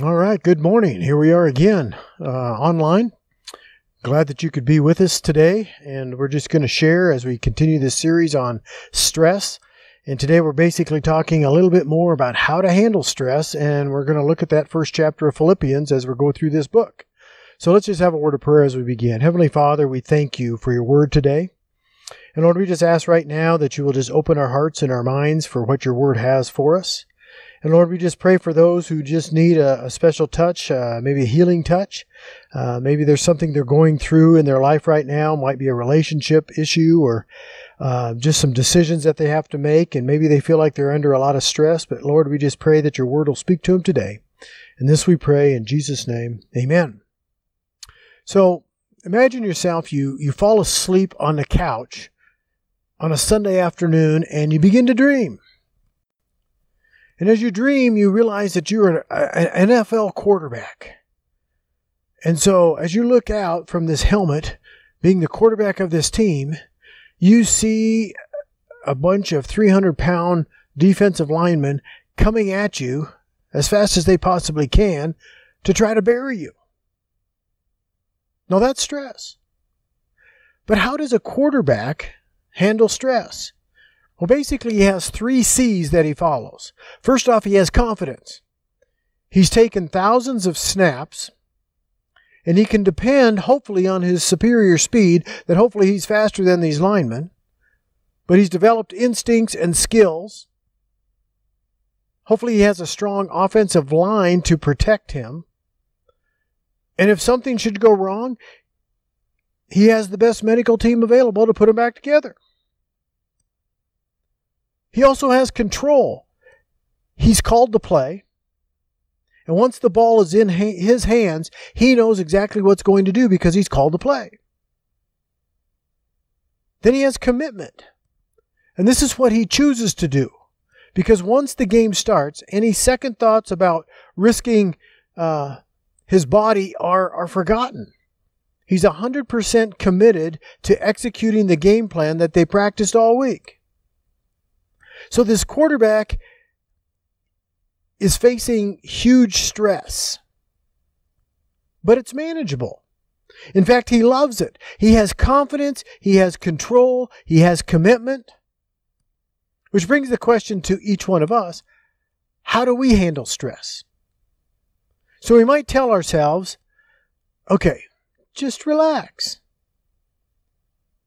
All right, good morning. Here we are again uh, online. Glad that you could be with us today, and we're just going to share as we continue this series on stress. And today we're basically talking a little bit more about how to handle stress, and we're going to look at that first chapter of Philippians as we go through this book. So let's just have a word of prayer as we begin. Heavenly Father, we thank you for your word today. And Lord, we just ask right now that you will just open our hearts and our minds for what your word has for us. And Lord, we just pray for those who just need a, a special touch, uh, maybe a healing touch. Uh, maybe there's something they're going through in their life right now, might be a relationship issue or uh, just some decisions that they have to make, and maybe they feel like they're under a lot of stress. But Lord, we just pray that your word will speak to them today. And this we pray in Jesus' name. Amen. So imagine yourself, you, you fall asleep on the couch on a Sunday afternoon and you begin to dream. And as you dream, you realize that you're an NFL quarterback. And so as you look out from this helmet, being the quarterback of this team, you see a bunch of 300 pound defensive linemen coming at you as fast as they possibly can to try to bury you. Now that's stress. But how does a quarterback handle stress? Well, basically, he has three C's that he follows. First off, he has confidence. He's taken thousands of snaps, and he can depend, hopefully, on his superior speed, that hopefully he's faster than these linemen. But he's developed instincts and skills. Hopefully, he has a strong offensive line to protect him. And if something should go wrong, he has the best medical team available to put him back together. He also has control. He's called to play. And once the ball is in his hands, he knows exactly what's going to do because he's called to play. Then he has commitment. And this is what he chooses to do. Because once the game starts, any second thoughts about risking uh, his body are, are forgotten. He's 100% committed to executing the game plan that they practiced all week. So this quarterback is facing huge stress, but it's manageable. In fact, he loves it. He has confidence, he has control, he has commitment. Which brings the question to each one of us how do we handle stress? So we might tell ourselves, okay, just relax.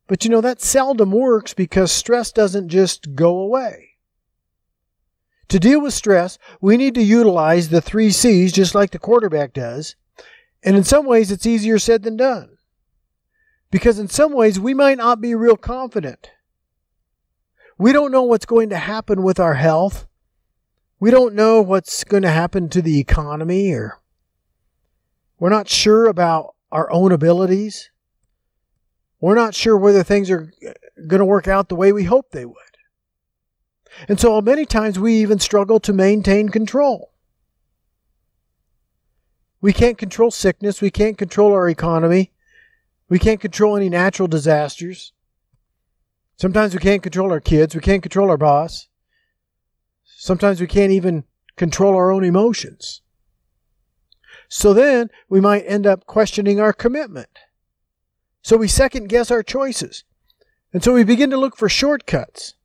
But you know, that seldom works because stress doesn't just go away. To deal with stress, we need to utilize the three C's just like the quarterback does. And in some ways, it's easier said than done. Because in some ways, we might not be real confident. We don't know what's going to happen with our health. We don't know what's going to happen to the economy or we're not sure about our own abilities. We're not sure whether things are going to work out the way we hope they would. And so many times we even struggle to maintain control. We can't control sickness. We can't control our economy. We can't control any natural disasters. Sometimes we can't control our kids. We can't control our boss. Sometimes we can't even control our own emotions. So then we might end up questioning our commitment. So we second guess our choices. And so we begin to look for shortcuts.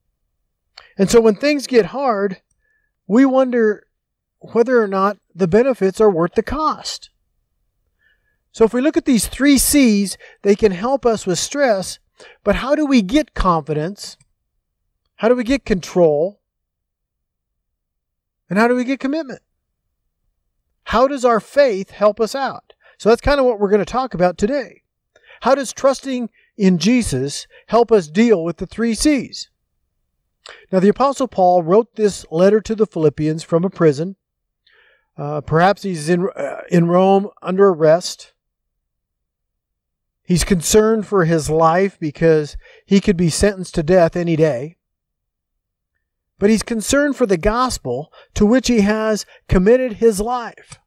And so when things get hard, we wonder whether or not the benefits are worth the cost. So if we look at these three C's, they can help us with stress, but how do we get confidence? How do we get control? And how do we get commitment? How does our faith help us out? So that's kind of what we're going to talk about today. How does trusting in Jesus help us deal with the three C's? Now, the Apostle Paul wrote this letter to the Philippians from a prison. Uh, perhaps he's in, uh, in Rome under arrest. He's concerned for his life because he could be sentenced to death any day. But he's concerned for the gospel to which he has committed his life.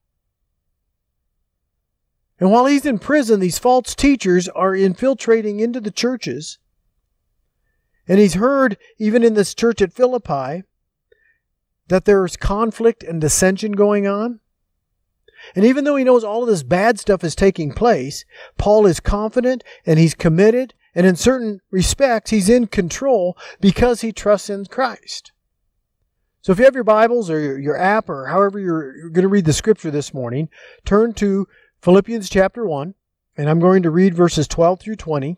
And while he's in prison, these false teachers are infiltrating into the churches and he's heard, even in this church at Philippi, that there's conflict and dissension going on. And even though he knows all of this bad stuff is taking place, Paul is confident and he's committed, and in certain respects, he's in control because he trusts in Christ. So if you have your Bibles or your, your app or however you're, you're going to read the scripture this morning, turn to Philippians chapter 1, and I'm going to read verses 12 through 20.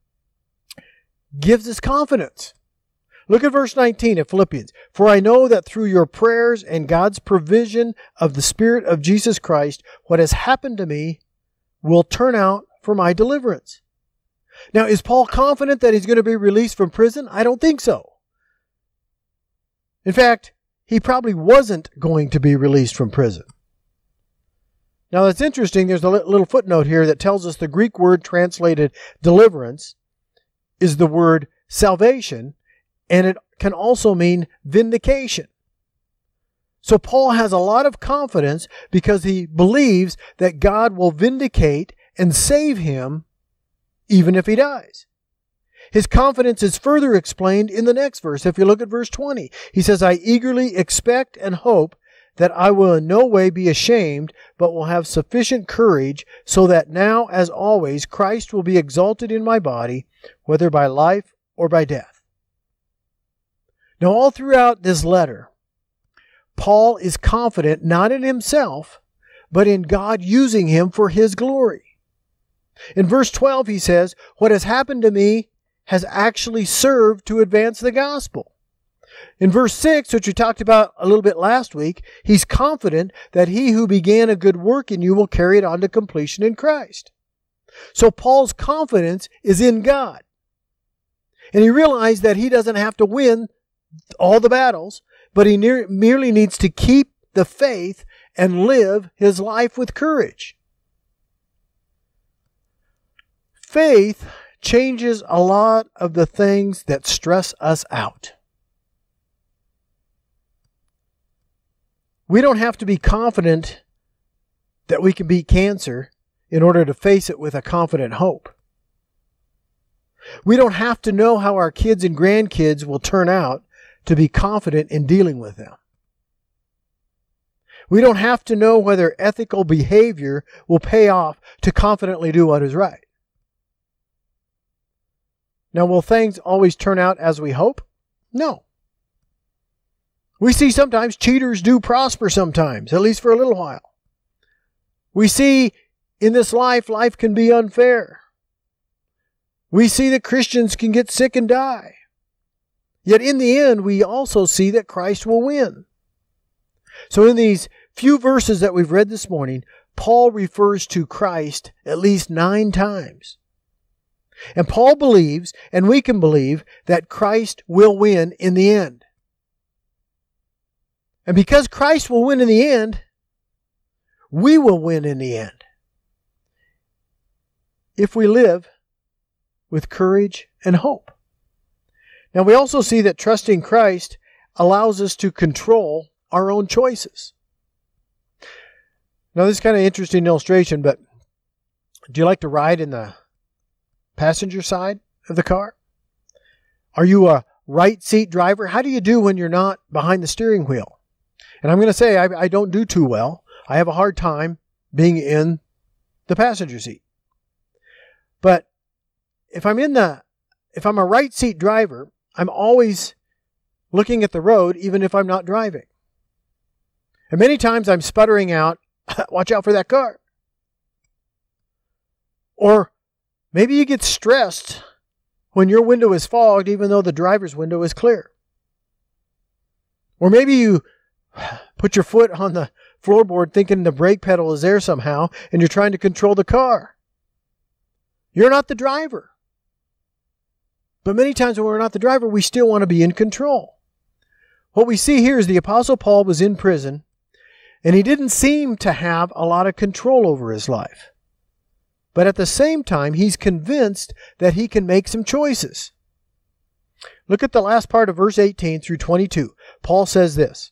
gives us confidence. Look at verse 19 of Philippians. For I know that through your prayers and God's provision of the Spirit of Jesus Christ, what has happened to me will turn out for my deliverance. Now, is Paul confident that he's going to be released from prison? I don't think so. In fact, he probably wasn't going to be released from prison. Now, that's interesting. There's a little footnote here that tells us the Greek word translated deliverance is the word salvation, and it can also mean vindication. So Paul has a lot of confidence because he believes that God will vindicate and save him even if he dies. His confidence is further explained in the next verse. If you look at verse 20, he says, I eagerly expect and hope that I will in no way be ashamed, but will have sufficient courage, so that now, as always, Christ will be exalted in my body, whether by life or by death. Now, all throughout this letter, Paul is confident not in himself, but in God using him for his glory. In verse 12, he says, What has happened to me has actually served to advance the gospel. In verse 6, which we talked about a little bit last week, he's confident that he who began a good work in you will carry it on to completion in Christ. So Paul's confidence is in God. And he realized that he doesn't have to win all the battles, but he ne- merely needs to keep the faith and live his life with courage. Faith changes a lot of the things that stress us out. We don't have to be confident that we can beat cancer in order to face it with a confident hope. We don't have to know how our kids and grandkids will turn out to be confident in dealing with them. We don't have to know whether ethical behavior will pay off to confidently do what is right. Now, will things always turn out as we hope? No. We see sometimes cheaters do prosper sometimes, at least for a little while. We see in this life, life can be unfair. We see that Christians can get sick and die. Yet in the end, we also see that Christ will win. So in these few verses that we've read this morning, Paul refers to Christ at least nine times. And Paul believes, and we can believe, that Christ will win in the end. And because Christ will win in the end, we will win in the end. If we live with courage and hope. Now, we also see that trusting Christ allows us to control our own choices. Now, this is kind of interesting illustration, but Do you like to ride in the passenger side of the car? Are you a right seat driver? How do you do when you're not behind the steering wheel? And I'm going to say I, I don't do too well. I have a hard time being in the passenger seat. But if I'm in the, if I'm a right seat driver, I'm always looking at the road, even if I'm not driving. And many times I'm sputtering out, watch out for that car. Or maybe you get stressed when your window is fogged, even though the driver's window is clear. Or maybe you put your foot on the floorboard thinking the brake pedal is there somehow and you're trying to control the car. You're not the driver. But many times when we're not the driver, we still want to be in control. What we see here is the Apostle Paul was in prison and he didn't seem to have a lot of control over his life. But at the same time, he's convinced that he can make some choices. Look at the last part of verse 18 through 22. Paul says this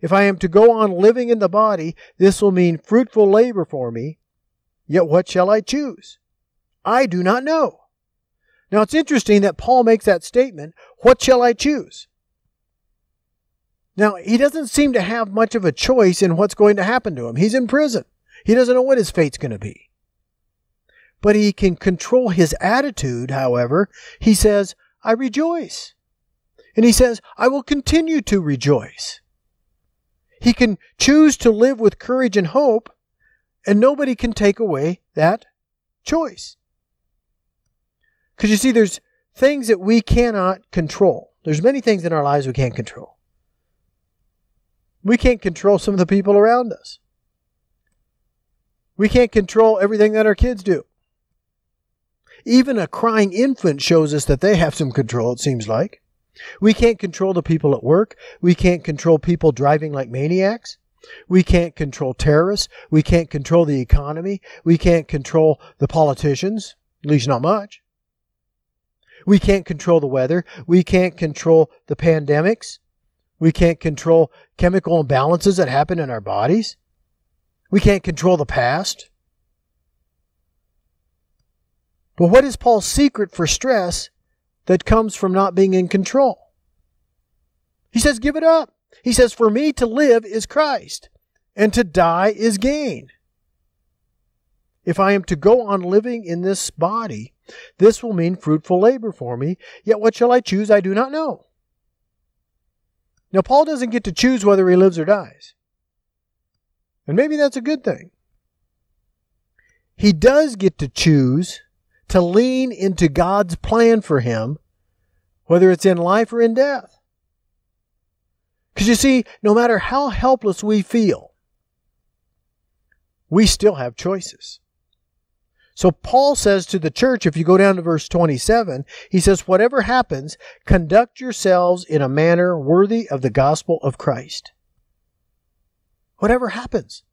If I am to go on living in the body, this will mean fruitful labor for me. Yet what shall I choose? I do not know. Now it's interesting that Paul makes that statement, What shall I choose? Now, he doesn't seem to have much of a choice in what's going to happen to him. He's in prison. He doesn't know what his fate's going to be. But he can control his attitude, however. He says, I rejoice. And he says, I will continue to rejoice. He can choose to live with courage and hope, and nobody can take away that choice. Because you see, there's things that we cannot control. There's many things in our lives we can't control. We can't control some of the people around us. We can't control everything that our kids do. Even a crying infant shows us that they have some control, it seems like. We can't control the people at work. We can't control people driving like maniacs. We can't control terrorists. We can't control the economy. We can't control the politicians, at least not much. We can't control the weather. We can't control the pandemics. We can't control chemical imbalances that happen in our bodies. We can't control the past. But what is Paul's secret for stress that comes from not being in control? He says, give it up. He says, for me to live is Christ, and to die is gain. If I am to go on living in this body, this will mean fruitful labor for me. Yet what shall I choose? I do not know. Now, Paul doesn't get to choose whether he lives or dies. And maybe that's a good thing. He does get to choose to lean into God's plan for him, whether it's in life or in death. Because you see, no matter how helpless we feel, we still have choices. So Paul says to the church, if you go down to verse 27, he says, Whatever happens, conduct yourselves in a manner worthy of the gospel of Christ. Whatever happens.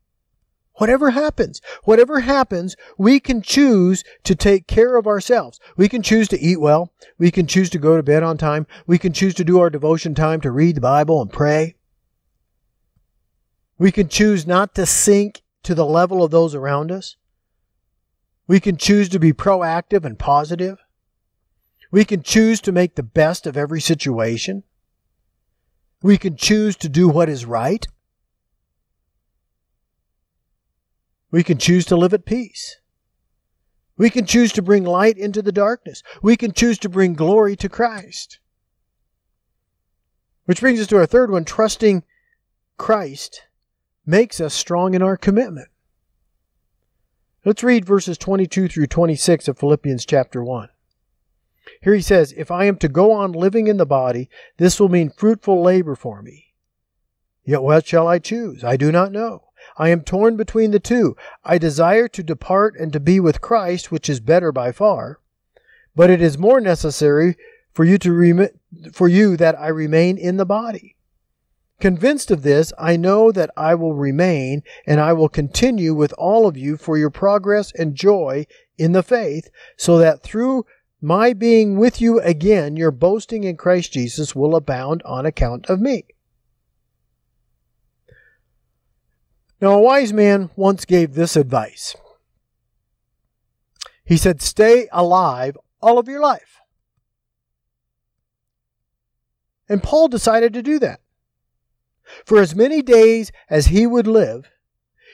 Whatever happens, whatever happens, we can choose to take care of ourselves. We can choose to eat well. We can choose to go to bed on time. We can choose to do our devotion time to read the Bible and pray. We can choose not to sink to the level of those around us. We can choose to be proactive and positive. We can choose to make the best of every situation. We can choose to do what is right. We can choose to live at peace. We can choose to bring light into the darkness. We can choose to bring glory to Christ. Which brings us to our third one trusting Christ makes us strong in our commitment. Let's read verses 22 through 26 of Philippians chapter 1. Here he says, If I am to go on living in the body, this will mean fruitful labor for me. Yet what shall I choose? I do not know. I am torn between the two. I desire to depart and to be with Christ, which is better by far. But it is more necessary for you to rem- for you that I remain in the body. Convinced of this, I know that I will remain and I will continue with all of you for your progress and joy in the faith, so that through my being with you again, your boasting in Christ Jesus will abound on account of me. Now, a wise man once gave this advice. He said, Stay alive all of your life. And Paul decided to do that. For as many days as he would live,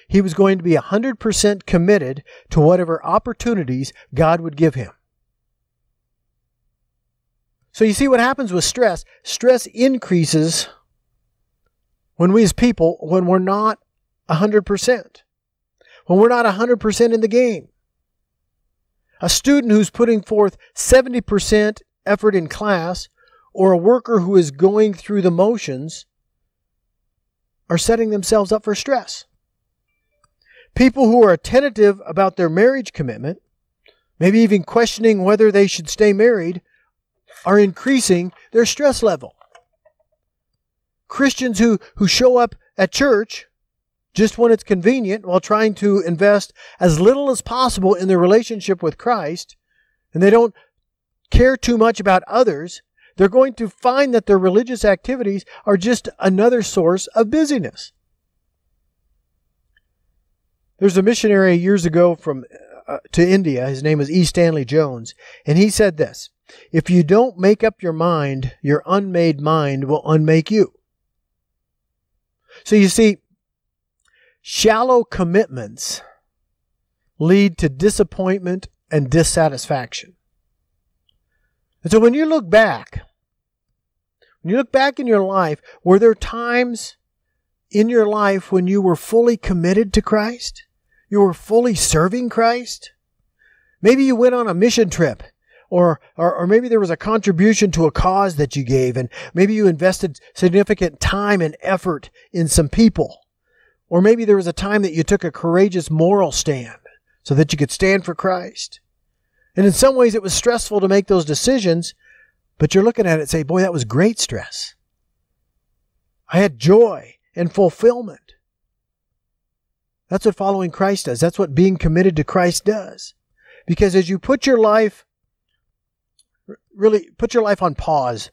he was going to be 100% committed to whatever opportunities God would give him. So you see what happens with stress? Stress increases when we as people, when we're not 100%. When we're not 100% in the game. A student who's putting forth 70% effort in class or a worker who is going through the motions are setting themselves up for stress. People who are tentative about their marriage commitment, maybe even questioning whether they should stay married, are increasing their stress level. Christians who, who show up at church just when it's convenient while trying to invest as little as possible in their relationship with Christ, and they don't care too much about others, they're going to find that their religious activities are just another source of busyness. There's a missionary years ago from uh, to India. His name was E. Stanley Jones, and he said this: "If you don't make up your mind, your unmade mind will unmake you." So you see, shallow commitments lead to disappointment and dissatisfaction. And so when you look back, when you look back in your life, were there times in your life when you were fully committed to Christ? You were fully serving Christ? Maybe you went on a mission trip. Or, or, or maybe there was a contribution to a cause that you gave, and maybe you invested significant time and effort in some people. Or maybe there was a time that you took a courageous moral stand so that you could stand for Christ. And in some ways, it was stressful to make those decisions, but you're looking at it and say, boy, that was great stress. I had joy and fulfillment. That's what following Christ does. That's what being committed to Christ does. Because as you put your life, really put your life on pause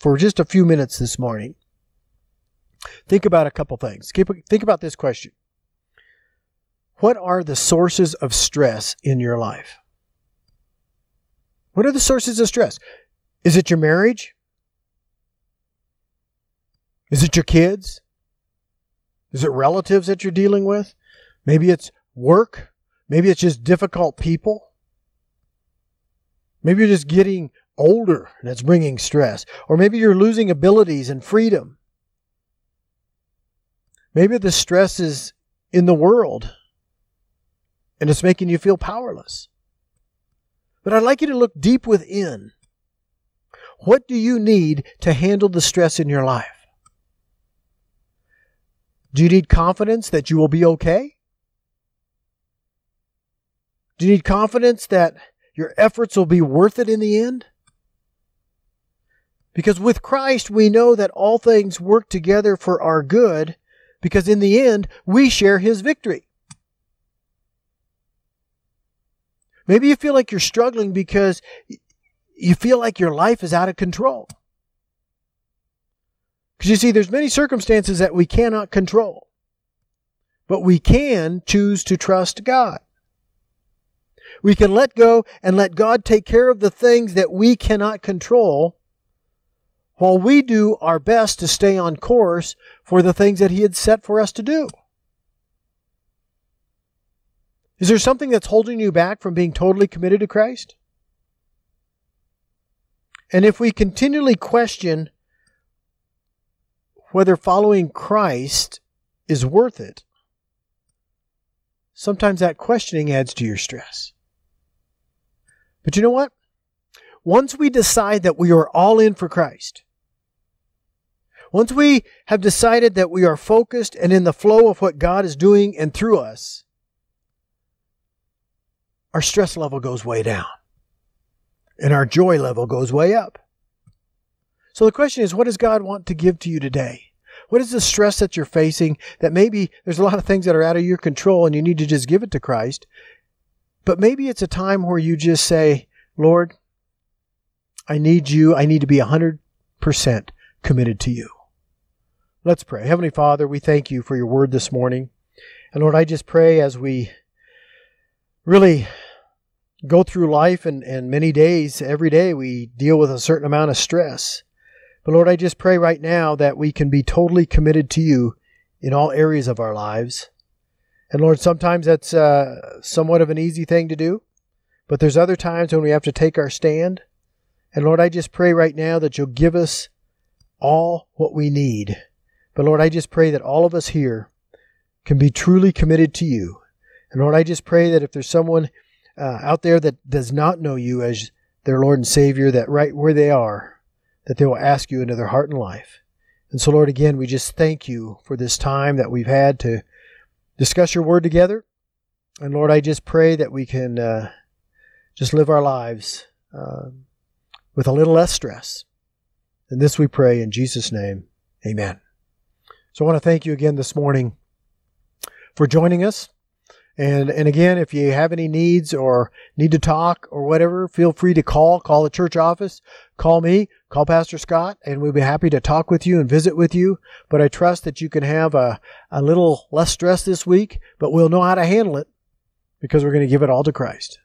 for just a few minutes this morning, think about a couple things. Think about this question What are the sources of stress in your life? What are the sources of stress? Is it your marriage? Is it your kids? Is it relatives that you're dealing with? Maybe it's work. Maybe it's just difficult people. Maybe you're just getting older and it's bringing stress. Or maybe you're losing abilities and freedom. Maybe the stress is in the world and it's making you feel powerless. But I'd like you to look deep within. What do you need to handle the stress in your life? Do you need confidence that you will be okay? Do you need confidence that your efforts will be worth it in the end? Because with Christ, we know that all things work together for our good, because in the end, we share his victory. Maybe you feel like you're struggling because you feel like your life is out of control. Because you see, there's many circumstances that we cannot control, but we can choose to trust God. We can let go and let God take care of the things that we cannot control while we do our best to stay on course for the things that He had set for us to do. Is there something that's holding you back from being totally committed to Christ? And if we continually question whether following Christ is worth it, sometimes that questioning adds to your stress. But you know what? Once we decide that we are all in for Christ, once we have decided that we are focused and in the flow of what God is doing and through us, our stress level goes way down and our joy level goes way up. So the question is, what does God want to give to you today? What is the stress that you're facing that maybe there's a lot of things that are out of your control and you need to just give it to Christ? But maybe it's a time where you just say, Lord, I need you. I need to be 100% committed to you. Let's pray. Heavenly Father, we thank you for your word this morning. And Lord, I just pray as we really go through life and, and many days, every day, we deal with a certain amount of stress. But Lord, I just pray right now that we can be totally committed to you in all areas of our lives. And Lord, sometimes that's uh, somewhat of an easy thing to do, but there's other times when we have to take our stand. And Lord, I just pray right now that you'll give us all what we need. But Lord, I just pray that all of us here can be truly committed to you. And Lord, I just pray that if there's someone uh, out there that does not know you as their Lord and Savior, that right where they are, that they will ask you into their heart and life. And so, Lord, again, we just thank you for this time that we've had to discuss your word together. And Lord, I just pray that we can uh, just live our lives uh, with a little less stress. And this we pray in Jesus' name. Amen. So I want to thank you again this morning for joining us. And and again, if you have any needs or need to talk or whatever, feel free to call. Call the church office. Call me. Call Pastor Scott, and we'll be happy to talk with you and visit with you. But I trust that you can have a, a little less stress this week, but we'll know how to handle it because we're going to give it all to Christ.